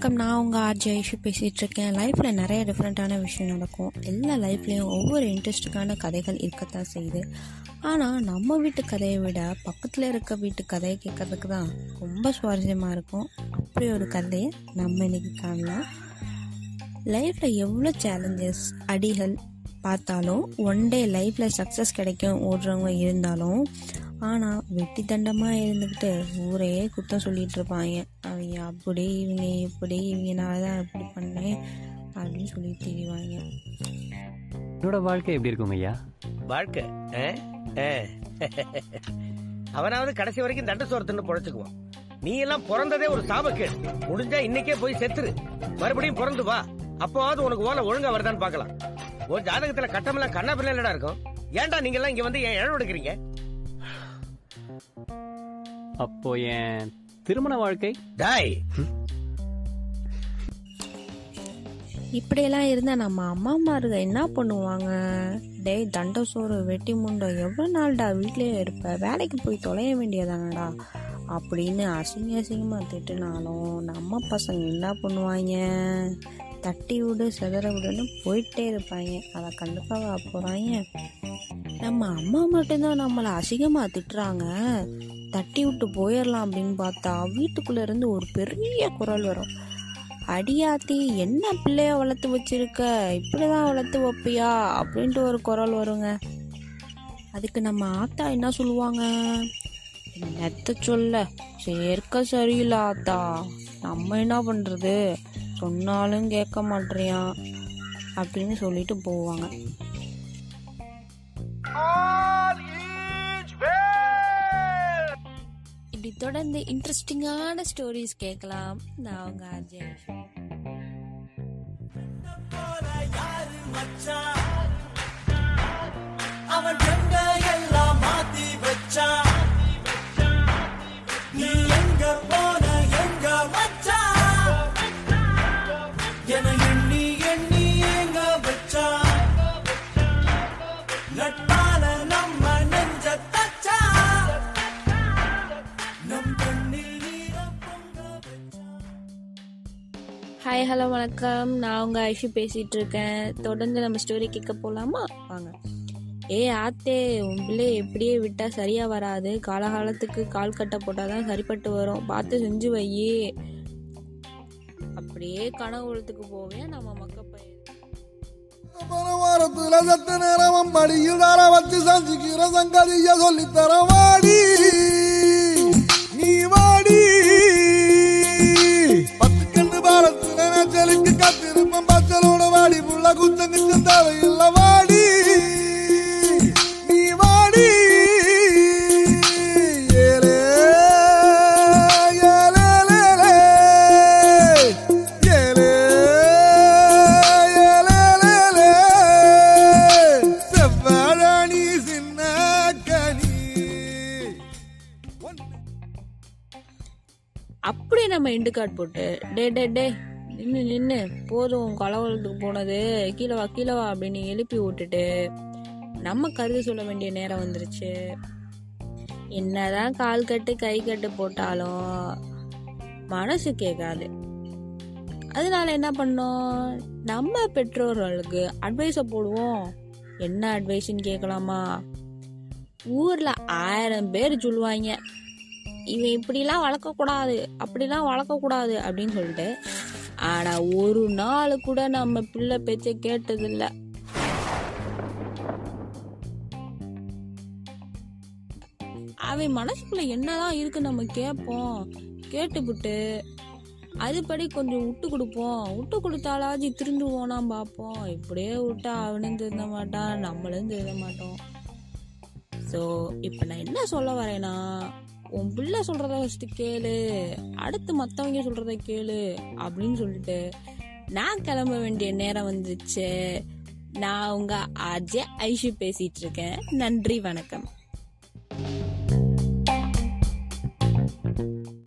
வணக்கம். நான் உங்கள் ஆர்ஜி ஐஷு பேசிகிட்டு இருக்கேன். லைஃப்பில் நிறைய டிஃப்ரெண்ட்டான விஷயம் நடக்கும். எல்லா லைஃப்லேயும் ஒவ்வொரு இன்ட்ரெஸ்ட்டுக்கான கதைகள் இருக்கத்தான் செய்யுது. ஆனால் நம்ம வீட்டு கதையை விட பக்கத்தில் இருக்க வீட்டு கதையை கேட்கறதுக்கு தான் ரொம்ப சுவாரஸ்யமாக இருக்கும். அப்படி ஒரு கதையை நம்ம இன்னைக்கு காணலாம். லைஃப்பில் எவ்வளோ சேலஞ்சஸ் அடிகள் பார்த்தாலும் ஒன் டே லைஃப்பில் சக்ஸஸ் கிடைக்கும் ஓடுறவங்க இருந்தாலும் ஆனால் வெட்டி தண்டமாக இருந்துக்கிட்டு ஊரே குத்தம் சொல்லிட்டு இருப்பாங்க. அவங்க அப்படி இவங்க இப்படி இவங்கனால தான் இப்படி பண்ணேன் அப்படின்னு சொல்லி தெரிவாங்க. என்னோட வாழ்க்கை எப்படி இருக்குங்க ஐயா? வாழ்க்கை. அவனாவது கடைசி வரைக்கும் தண்ட சோரத்துன்னு பொழைச்சுக்குவான். நீ எல்லாம் பிறந்ததே ஒரு சாபக்கேடு. முடிஞ்சா இன்னைக்கே போய் செத்துரு. மறுபடியும் பிறந்து வா. அப்போவாவது உனக்கு ஓலை ஒழுங்கா வருதான்னு பார்க்கலாம். ஒரு ஜாதகத்துல கட்டமெல்லாம் கண்ணா பிள்ளை இருக்கும். ஏன்டா நீங்க எல்லாம் இங்க வந்து ஏன் இழவு எடுக்கிறீங்க? அப்போ என் திருமண வாழ்க்கை? டாய்! இப்படியெல்லாம் இருந்தால் நம்ம அம்மாமாருங்க என்ன பண்ணுவாங்க? டேய் தண்ட சோறு வெட்டி முண்டை எவ்வளோ நாள்டா வீட்லயே இருப்ப? வேலைக்கு போய் தொலைய வேண்டியதானடா? அப்படின்னு அசிங்க அசிங்கமாக திட்டுனாலும் நம்ம பசங்க என்ன பண்ணுவாங்க? தட்டி விடு செதற விடுன்னு போயிட்டே இருப்பாங்க. அதை கண்டுக்காவா போகிறாங்க நம்ம அம்மா மட்டும்தான் நம்மளை அசிங்கமாக திட்டுறாங்க. தட்டி விட்டு போயிடலாம் அப்படின்னு பார்த்தா வீட்டுக்குள்ளே இருந்து ஒரு பெரிய குரல் வரும். அடியாத்தி என்ன பிள்ளைய வளர்த்து வச்சிருக்க? இப்படிதான் வளர்த்து வைப்பியா? அப்படின்ட்டு ஒரு குரல் வருங்க. அதுக்கு நம்ம ஆத்தா என்ன சொல்லுவாங்க? என்னத்த சொல்ல? சேர்க்க சரியில்லை ஆத்தா. நம்ம என்ன பண்ணுறது சொன்னாலும் கேட்க மாட்டேறியான் அப்படின்னு சொல்லிட்டு போவாங்க. இப்படி தொடர்ந்து இன்ட்ரெஸ்டிங்கான ஸ்டோரிஸ் கேட்கலாம். நான் உங்க அஜய் அவன் ஹாய் ஹலோ வணக்கம். நான் உங்க ஐஷு பேசிட்டு இருக்கேன் தொடர்ந்து நம்ம ஸ்டோரி கேட்க போலாமா? வாங்க. ஏ ஆத்தே உன் பிள்ளை எப்படியே விட்டா சரியா வராது. காலகாலத்துக்கு கால் கட்ட போட்டாதான் சரிப்பட்டு வரும். பார்த்து செஞ்சு வையே. அப்படியே கனவுலத்துக்கு போவேன். நம்ம மக்க பையன் போன வாரத்துல சத்த நேரம் படியில் வச்சு சந்திக்கிற சங்கதிய சொல்லி வாடி புள்ள குத்தங்க வாடி நீ வாடி. ஏலே ஏலே செவ்வாழாணி சின்ன கனி. அப்படியே நம்ம இண்டு கார்டு போட்டு டே டே டே. நின்று நின்று போதும் கலவரத்துக்கு போனது. கீழே வா கீழே வா அப்படின்னு எழுப்பி விட்டுட்டு நம்ம கருது சொல்ல வேண்டிய நேரம் வந்துருச்சு. என்னதான் கால் கட்டு கை கட்டு போட்டாலும் மனசு கேட்காது. அதனால என்ன பண்ணோம்? நம்ம பெற்றோர்களுக்கு அட்வைஸை போடுவோம். என்ன அட்வைஸ்ன்னு கேட்கலாமா? ஊரில் ஆயிரம் பேர் சொல்லுவாங்க இவன் இப்படிலாம் வளர்க்கக்கூடாது அப்படிலாம் வளர்க்கக்கூடாது அப்படின்னு சொல்லிட்டு ஆனா ஒரு நாள் கூட நம்ம பிள்ளை பேச்ச கேட்டதில்ல. அவன் மனசுக்குள்ள என்னதான் இருக்கு நம்ம கேட்போம். கேட்டுவிட்டு அதுபடி கொஞ்சம் விட்டு கொடுப்போம். விட்டு கொடுத்தாலாச்சும் திருந்துவோனா பார்ப்போம். இப்படியே விட்டா அவனும் திருந்த மாட்டான் நம்மளும் திருந்த மாட்டோம். ஸோ இப்போ நான் என்ன சொல்ல வரேன்னா உன் பிள்ளை சொல்கிறத ஃபஸ்ட்டு கேளு. அடுத்து மற்றவங்க சொல்கிறத கேளு அப்படின்னு சொல்லிட்டு நான் கிளம்ப வேண்டிய நேரம் வந்துச்சு நான் உங்கள் அஜய் ஐஷு பேசிகிட்ருக்கேன் இருக்கேன். நன்றி வணக்கம்.